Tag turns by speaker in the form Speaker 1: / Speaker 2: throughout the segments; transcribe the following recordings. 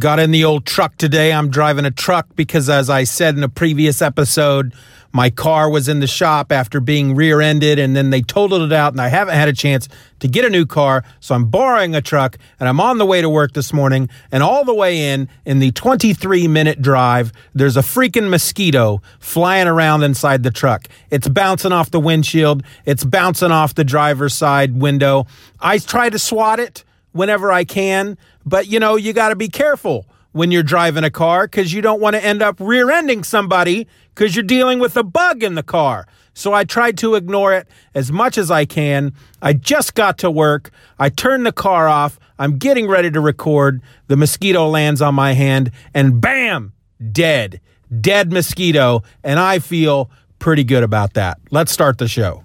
Speaker 1: Got in the old truck today. I'm driving a truck because, as I said in a previous episode, my car was in the shop after being rear ended and then they totaled it out, and I haven't had a chance to get a new car. So I'm borrowing a truck and I'm on the way to work this morning. And all the way in, in the 23 minute drive, there's a freaking mosquito flying around inside the truck. It's bouncing off the windshield, it's bouncing off the driver's side window. I try to swat it whenever I can. But you know, you got to be careful when you're driving a car because you don't want to end up rear ending somebody because you're dealing with a bug in the car. So I tried to ignore it as much as I can. I just got to work. I turned the car off. I'm getting ready to record. The mosquito lands on my hand and bam, dead. Dead mosquito. And I feel pretty good about that. Let's start the show.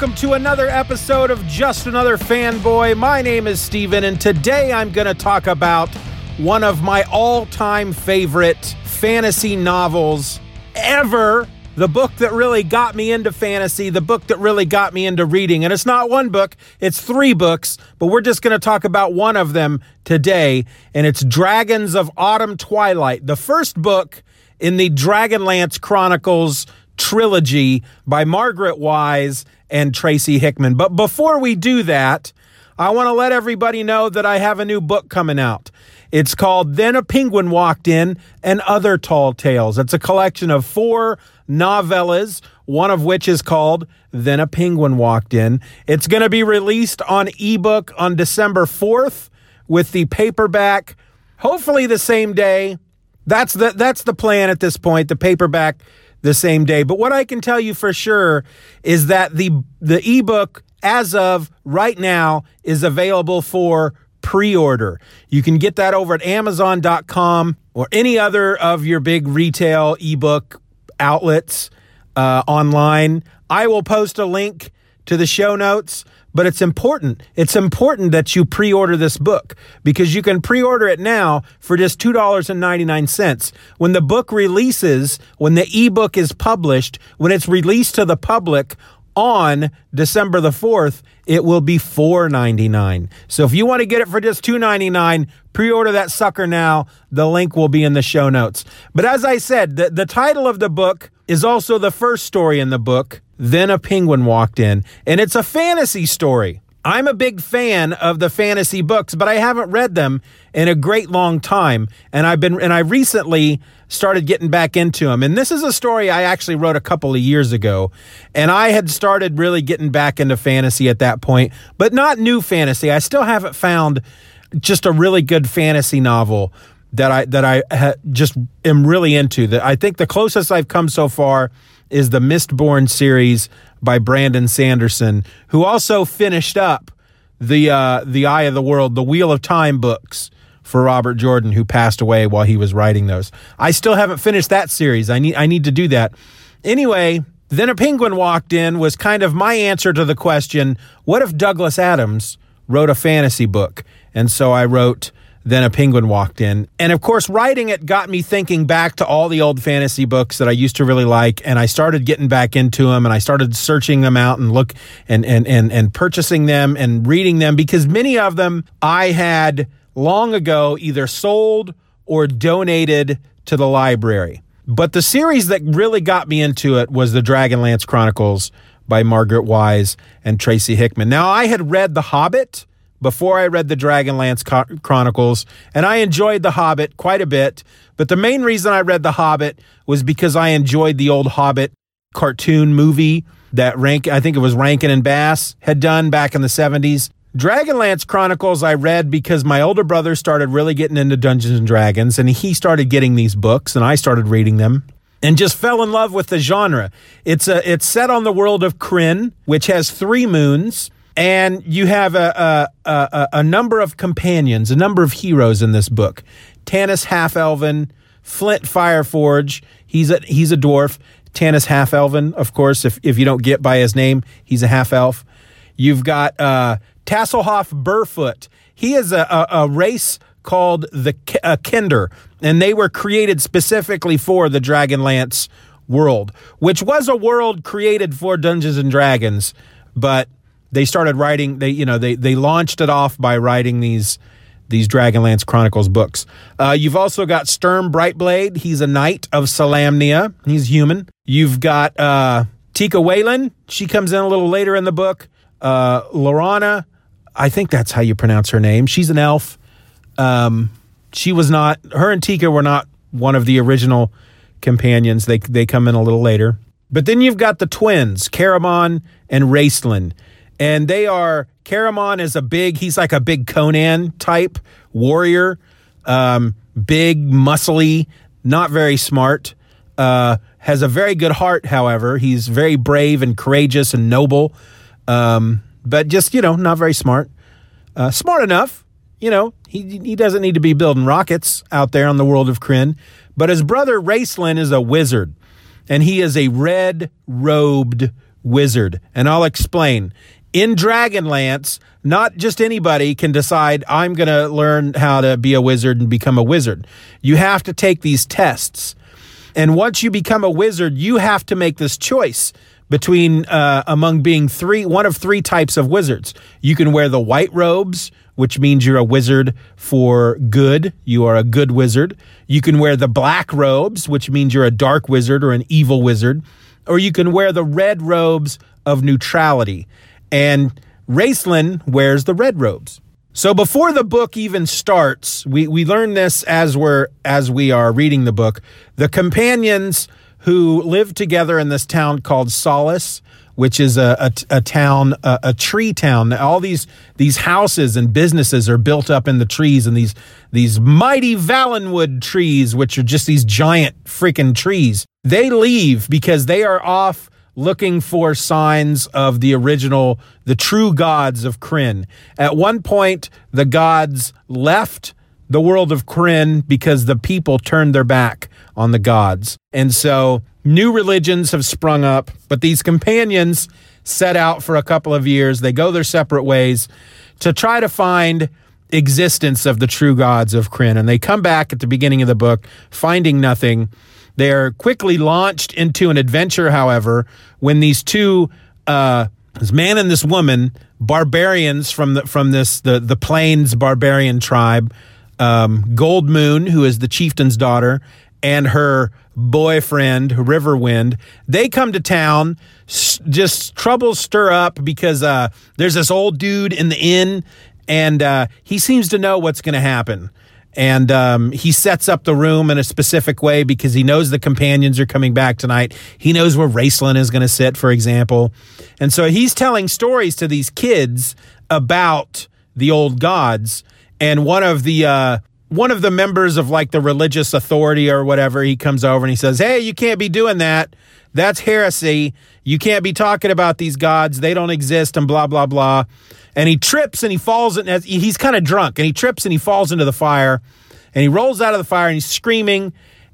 Speaker 1: Welcome to another episode of Just Another Fanboy. My name is Steven, and today I'm going to talk about one of my all time favorite fantasy novels ever. The book that really got me into fantasy, the book that really got me into reading. And it's not one book, it's three books, but we're just going to talk about one of them today. And it's Dragons of Autumn Twilight, the first book in the Dragonlance Chronicles trilogy by Margaret Weis and Tracy Hickman. But before we do that, I want to let everybody know that I have a new book coming out. It's called Then a Penguin Walked In and Other Tall Tales. It's a collection of four novellas, one of which is called Then a Penguin Walked In. It's going to be released on ebook on December 4th with the paperback hopefully the same day. That's the that's the plan at this point. The paperback the same day. But what I can tell you for sure is that the the ebook as of right now is available for pre-order. You can get that over at amazon.com or any other of your big retail ebook outlets uh, online. I will post a link to the show notes but it's important. It's important that you pre order this book because you can pre order it now for just $2.99. When the book releases, when the ebook is published, when it's released to the public on December the 4th, it will be $4.99. So if you want to get it for just $2.99, pre order that sucker now. The link will be in the show notes. But as I said, the, the title of the book is also the first story in the book then a penguin walked in, and it's a fantasy story. I'm a big fan of the fantasy books, but I haven't read them in a great long time. And I've been, and I recently started getting back into them. And this is a story I actually wrote a couple of years ago. And I had started really getting back into fantasy at that point, but not new fantasy. I still haven't found just a really good fantasy novel that I, that I ha- just am really into. That I think the closest I've come so far is the Mistborn series by Brandon Sanderson, who also finished up the uh, the Eye of the World, the Wheel of Time books for Robert Jordan, who passed away while he was writing those. I still haven't finished that series. I need I need to do that. Anyway, then a penguin walked in was kind of my answer to the question: What if Douglas Adams wrote a fantasy book? And so I wrote then a penguin walked in. And of course, writing it got me thinking back to all the old fantasy books that I used to really like. And I started getting back into them and I started searching them out and look and, and, and, and purchasing them and reading them because many of them I had long ago either sold or donated to the library. But the series that really got me into it was the Dragonlance Chronicles by Margaret Weis and Tracy Hickman. Now, I had read The Hobbit before I read the Dragonlance Chronicles, and I enjoyed The Hobbit quite a bit. But the main reason I read The Hobbit was because I enjoyed the old Hobbit cartoon movie that Rank I think it was Rankin and Bass had done back in the 70s. Dragonlance Chronicles I read because my older brother started really getting into Dungeons and Dragons and he started getting these books and I started reading them and just fell in love with the genre. It's a it's set on the world of Krynn, which has three moons, and you have a a, a, a number of companions, a number of heroes in this book. Tanis Half Elven, Flint Fireforge. He's a he's a dwarf. Tanis Half Elven, of course. If if you don't get by his name, he's a half elf. You've got uh, Tasslehoff Burrfoot. He is a, a, a race called the uh, Kender, and they were created specifically for the Dragonlance world, which was a world created for Dungeons and Dragons, but they started writing. They you know they they launched it off by writing these these Dragonlance Chronicles books. Uh, you've also got Sturm Brightblade. He's a knight of Solamnia. He's human. You've got uh, Tika Waylan. She comes in a little later in the book. Uh, Laurana. I think that's how you pronounce her name. She's an elf. Um, she was not. Her and Tika were not one of the original companions. They they come in a little later. But then you've got the twins, Caramon and Raistlin. And they are Caramon is a big, he's like a big Conan type warrior, um, big, muscly, not very smart. Uh, has a very good heart, however. He's very brave and courageous and noble, um, but just, you know, not very smart. Uh, smart enough, you know, he, he doesn't need to be building rockets out there on the world of Krynn. But his brother Raistlin is a wizard, and he is a red robed wizard. And I'll explain. In Dragonlance, not just anybody can decide, I'm going to learn how to be a wizard and become a wizard. You have to take these tests. And once you become a wizard, you have to make this choice between uh, among being three one of three types of wizards. You can wear the white robes, which means you're a wizard for good. You are a good wizard. You can wear the black robes, which means you're a dark wizard or an evil wizard. Or you can wear the red robes of neutrality. And Raistlin wears the red robes. So before the book even starts, we, we learn this as we're as we are reading the book. The companions who live together in this town called Solace, which is a, a, a town, a, a, tree town. All these these houses and businesses are built up in the trees, and these these mighty Vallenwood trees, which are just these giant freaking trees. They leave because they are off looking for signs of the original, the true gods of Krynn. At one point, the gods left the world of Krynn because the people turned their back on the gods. And so new religions have sprung up, but these companions set out for a couple of years. They go their separate ways to try to find existence of the true gods of Krynn. And they come back at the beginning of the book, finding nothing. They're quickly launched into an adventure, however, when these two, uh, this man and this woman, barbarians from the from this the the plains barbarian tribe, um, Goldmoon, who is the chieftain's daughter, and her boyfriend Riverwind, they come to town. Just troubles stir up because uh, there's this old dude in the inn, and uh, he seems to know what's going to happen and um, he sets up the room in a specific way because he knows the companions are coming back tonight. He knows where Raistlin is going to sit, for example, and so he's telling stories to these kids about the old gods. And one of the uh, one of the members of like the religious authority or whatever, he comes over and he says, "Hey, you can't be doing that. That's heresy. You can't be talking about these gods. They don't exist." And blah blah blah and he trips and he falls and he's kind of drunk and he trips and he falls into the fire and he rolls out of the fire and he's screaming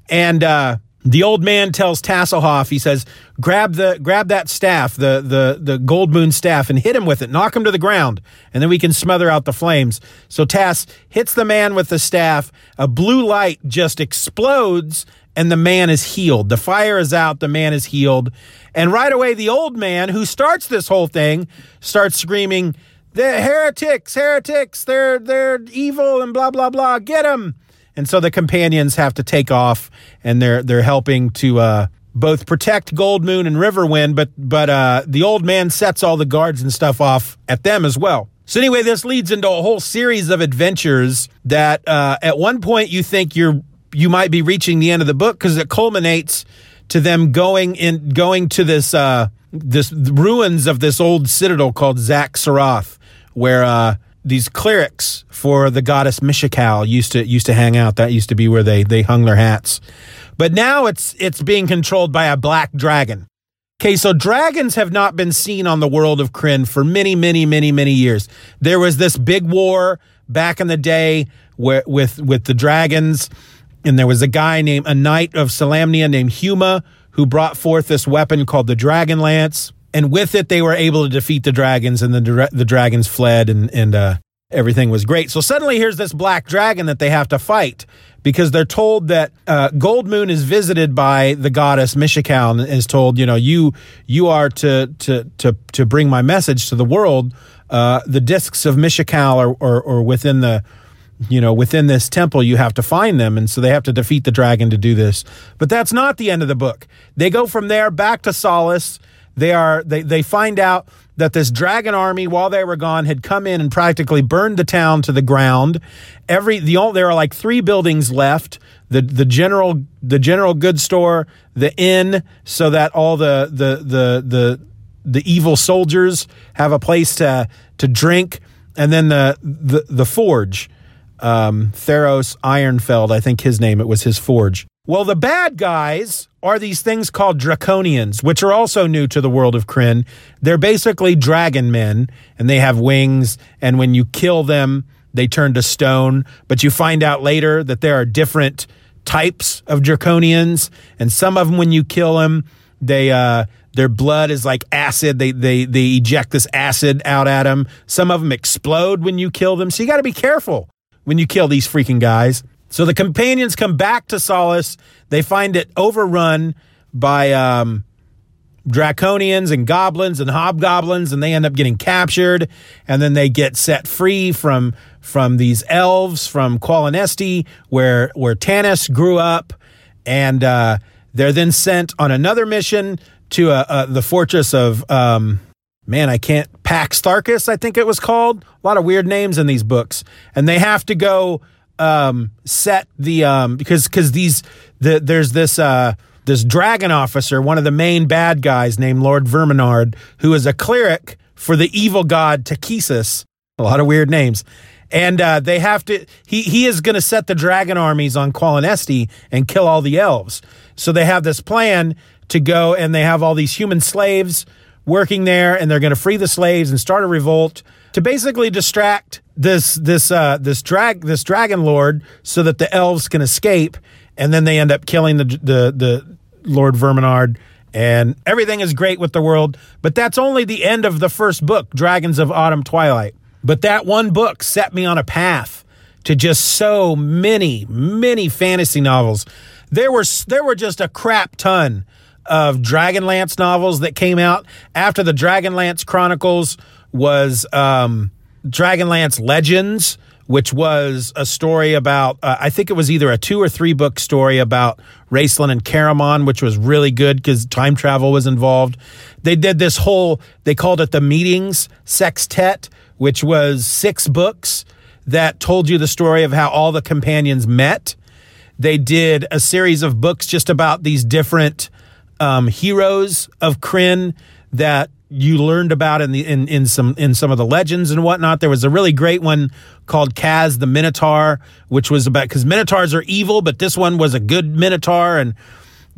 Speaker 1: and uh, the old man tells Tasslehoff, he says, grab the grab that staff, the the the Goldmoon staff, and hit him with it, knock him to the ground, and then we can smother out the flames. So Tass hits the man with the staff, a blue light just explodes, and the man is healed. The fire is out, the man is healed. And right away, the old man who starts this whole thing starts screaming, the heretics, heretics, they're they're evil and blah blah blah. Get them. And so the companions have to take off, and they're they're helping to uh, both protect Goldmoon and Riverwind, but but uh, the old man sets all the guards and stuff off at them as well. So anyway, this leads into a whole series of adventures that uh, at one point you think you're you might be reaching the end of the book because it culminates to them going in going to this uh, this ruins of this old citadel called Xak Tsaroth where uh, these clerics for the goddess Mishakal used to used to hang out. That used to be where they they hung their hats. But now it's it's being controlled by a black dragon. Okay, so dragons have not been seen on the world of Krynn for many, many, many, many years. There was this big war back in the day where, with with the dragons, and there was a guy named a knight of Solamnia named Huma who brought forth this weapon called the Dragon Lance and with it they were able to defeat the dragons and the the dragons fled and and uh, everything was great. So suddenly here's this black dragon that they have to fight because they're told that uh, Goldmoon is visited by the goddess Mishakal and is told, you know, you you are to to to to bring my message to the world. Uh, the discs of Mishakal are, or within the you know within this temple. You have to find them and so they have to defeat the dragon to do this. But that's not the end of the book. They go from there back to Solace they are they, they find out that this dragon army, while they were gone, had come in and practically burned the town to the ground. Every the there are like three buildings left: the the general the general goods store, the inn, so that all the the the the the evil soldiers have a place to to drink, and then the the the forge, um, Theros Ironfeld, I think his name. It was his forge. Well, the bad guys are these things called draconians, which are also new to the world of Krynn. They're basically dragon men, and they have wings, and when you kill them, they turn to stone. But you find out later that there are different types of draconians, and some of them, when you kill them, they uh, their blood is like acid. They they they eject this acid out at them. Some of them explode when you kill them. So you got to be careful when you kill these freaking guys. So the companions come back to Solace. They find it overrun by um, draconians and goblins and hobgoblins, and they end up getting captured. And then they get set free from from these elves from Qualinesti, where where Tanis grew up, and uh, they're then sent on another mission to uh, uh, the fortress of. Um, man, I can't. Pax Tharkas, I think it was called. A lot of weird names in these books, and they have to go um, set the um, because because these the, there's this uh, this dragon officer, one of the main bad guys named Lord Verminaard, who is a cleric for the evil god Takhisis. A lot of weird names. And uh, they have to. He he is going to set the dragon armies on Qualinesti and kill all the elves. So they have this plan to go, and they have all these human slaves working there, and they're going to free the slaves and start a revolt to basically distract this this uh, this drag this dragon lord so that the elves can escape, and then they end up killing the the the Lord Verminaard. And everything is great with the world, but that's only the end of the first book, Dragons of Autumn Twilight. But that one book set me on a path to just so many, many fantasy novels. There were there were just a crap ton of Dragonlance novels that came out after the Dragonlance Chronicles was um, Dragonlance Legends, which was a story about, uh, I think it was either a two or three book story about Raistlin and Caramon, which was really good because time travel was involved. They did this whole, they called it the Meetings Sextet, which was six books that told you the story of how all the companions met. They did a series of books just about these different um, heroes of Krynn that you learned about in the in, in some in some of the legends and whatnot. There was a really great one called Kaz the Minotaur, which was about because Minotaurs are evil, but this one was a good Minotaur and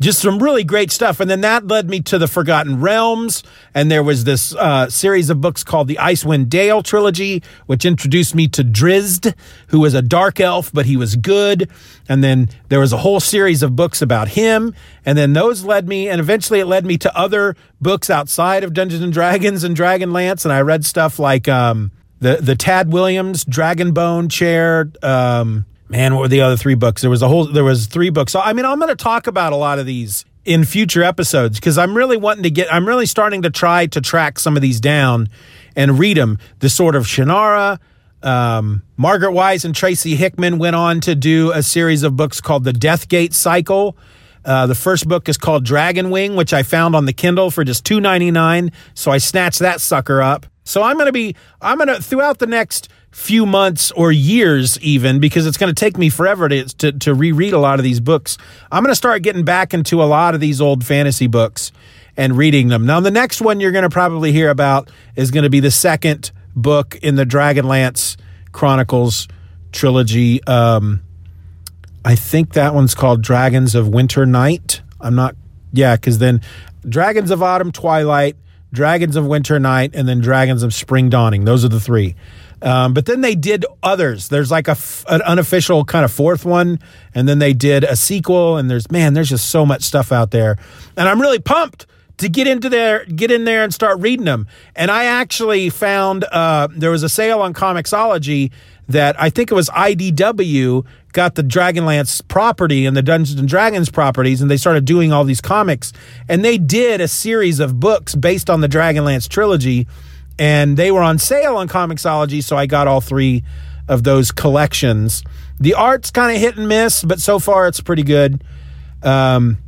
Speaker 1: just some really great stuff. And then that led me to the Forgotten Realms. And there was this uh, series of books called the Icewind Dale trilogy, which introduced me to Drizzt, who was a dark elf, but he was good. And then there was a whole series of books about him. And then those led me, and eventually it led me to other books outside of Dungeons and Dragons and Dragonlance. And I read stuff like um, the the Tad Williams Dragonbone chair. Um, man, what were the other three books? There was a whole, there was three books. So, I mean, I'm going to talk about a lot of these in future episodes because I'm really wanting to get, I'm really starting to try to track some of these down and read them. The Sword of Shannara, um, Margaret Weis and Tracy Hickman went on to do a series of books called the Deathgate Cycle. Uh, the first book is called Dragon Wing, which I found on the Kindle for just two ninety nine. So I snatched that sucker up. So I'm going to be, I'm going to, throughout the next few months or years even because it's going to take me forever to, to, to reread a lot of these books i'm going to start getting back into a lot of these old fantasy books and reading them now the next one you're going to probably hear about is going to be the second book in the Dragonlance Chronicles trilogy. Um, I think that one's called Dragons of Winter Night. I'm not, yeah, because then Dragons of Autumn Twilight, Dragons of Winter Night, and then Dragons of Spring Dawning. Those are the three. Um, but then they did others. There's like a f- an unofficial kind of fourth one, and then they did a sequel. And there's man, there's just so much stuff out there, and I'm really pumped to get into there, get in there and start reading them. And I actually found uh, there was a sale on Comixology that I think it was IDW got the Dragonlance property and the Dungeons and Dragons properties, and they started doing all these comics. And they did a series of books based on the Dragonlance trilogy and they were on sale on Comixology, so I got all three of those collections. The art's kind of hit and miss, but so far it's pretty good. Um,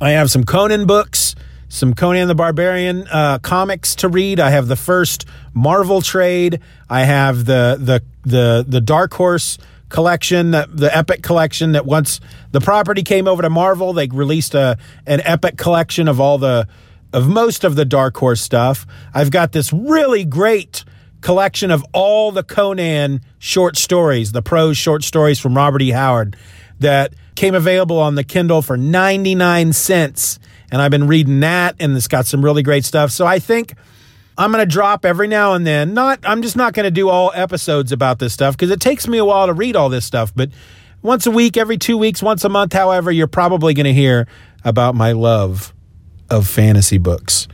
Speaker 1: I have some Conan books, some Conan the Barbarian uh, comics to read. I have the first Marvel trade. I have the the the the Dark Horse collection, the, the Epic collection. That once the property came over to Marvel, they released a an Epic collection of all the of most of the Dark Horse stuff. I've got this really great collection of all the Conan short stories, the prose short stories from Robert E. Howard that came available on the Kindle for 99 cents. And I've been reading that and it's got some really great stuff. So I think I'm going to drop every now and then. Not I'm just not going to do all episodes about this stuff because it takes me a while to read all this stuff, but once a week, every 2 weeks, once a month, however, you're probably going to hear about my love of fantasy books.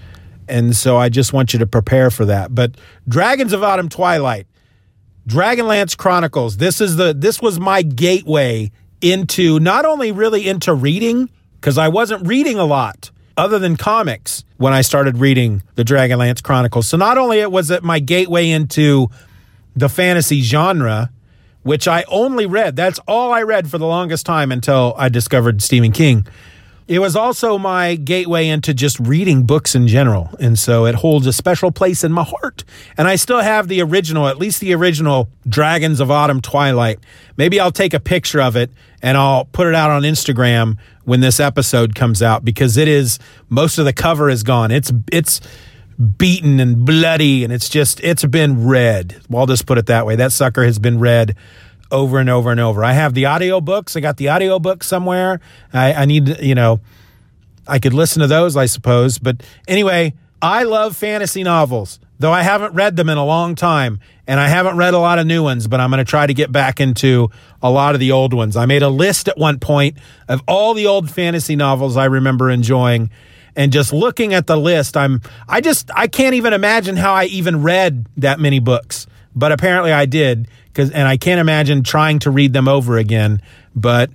Speaker 1: And so I just want you to prepare for that. But Dragons of Autumn Twilight, Dragonlance Chronicles, this is the this was my gateway into not only really into reading because I wasn't reading a lot other than comics when I started reading the Dragonlance Chronicles. So not only it was it my gateway into the fantasy genre, which I only read. That's all I read for the longest time until I discovered Stephen King. It was also my gateway into just reading books in general. And so it holds a special place in my heart. And I still have the original, at least the original Dragons of Autumn Twilight. Maybe I'll take a picture of it and I'll put it out on Instagram when this episode comes out because it is most of the cover is gone. It's it's beaten and bloody and it's just it's been read. I'll just put it that way. That sucker has been read over and over and over. I have the audio books. I got the audio book somewhere. I, I need, you know, I could listen to those, I suppose. But anyway, I love fantasy novels, though I haven't read them in a long time. And I haven't read a lot of new ones, but I'm going to try to get back into a lot of the old ones. I made a list at one point of all the old fantasy novels I remember enjoying. And just looking at the list, I'm, I just, I can't even imagine how I even read that many books. But apparently I did because and I can't imagine trying to read them over again. But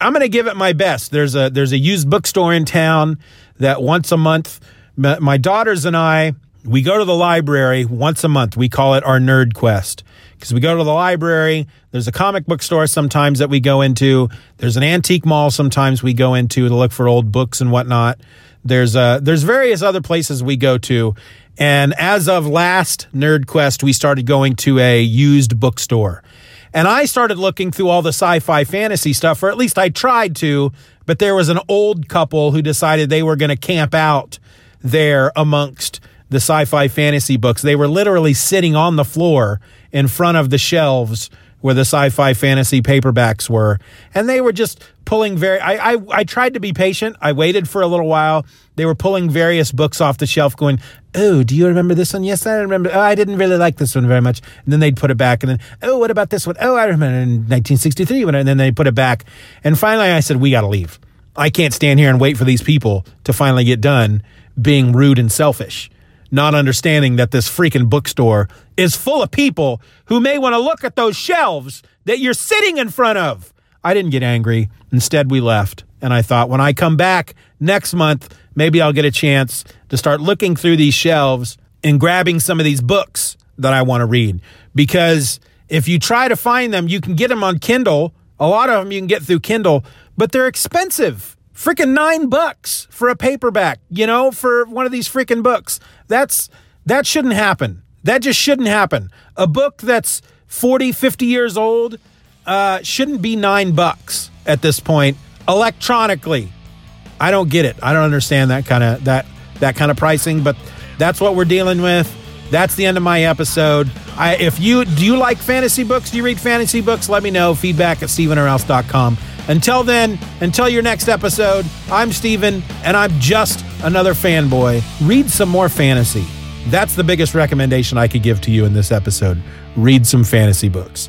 Speaker 1: I'm going to give it my best. There's a there's a used bookstore in town that once a month, my daughters and I we go to the library once a month. We call it our nerd quest because we go to the library. There's a comic book store sometimes that we go into. There's an antique mall sometimes we go into to look for old books and whatnot. There's uh, there's various other places we go to, and as of last Nerd Quest, we started going to a used bookstore. And I started looking through all the sci fi fantasy stuff, or at least I tried to, but there was an old couple who decided they were going to camp out there amongst the sci fi fantasy books. They were literally sitting on the floor in front of the shelves where the sci-fi fantasy paperbacks were, and they were just pulling very. I, I I tried to be patient. I waited for a little while. They were pulling various books off the shelf, going, "Oh, do you remember this one? Yes, I remember. Oh, I didn't really like this one very much." And then they'd put it back, and then, "Oh, what about this one? Oh, I remember in 1963." And then they put it back, and finally, I said, "We got to leave. I can't stand here and wait for these people to finally get done being rude and selfish." not understanding that this freaking bookstore is full of people who may want to look at those shelves that you're sitting in front of. I didn't get angry. Instead, we left. And I thought when I come back next month, maybe I'll get a chance to start looking through these shelves and grabbing some of these books that I want to read. Because if you try to find them, you can get them on Kindle. A lot of them you can get through Kindle, but they're expensive freaking nine bucks for a paperback, you know, for one of these freaking books. That's that shouldn't happen. That just shouldn't happen. A book that's 40, 50 years old uh, shouldn't be nine bucks at this point electronically. I don't get it. I don't understand that kind of that that kind of pricing, but that's what we're dealing with. That's the end of my episode. I, if you do you like fantasy books? Do you read fantasy books? Let me know. Feedback at StephenOrelse.com. Until then, until your next episode, I'm Steven, and I'm just another fanboy. Read some more fantasy. That's the biggest recommendation I could give to you in this episode. Read some fantasy books.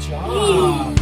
Speaker 1: Job.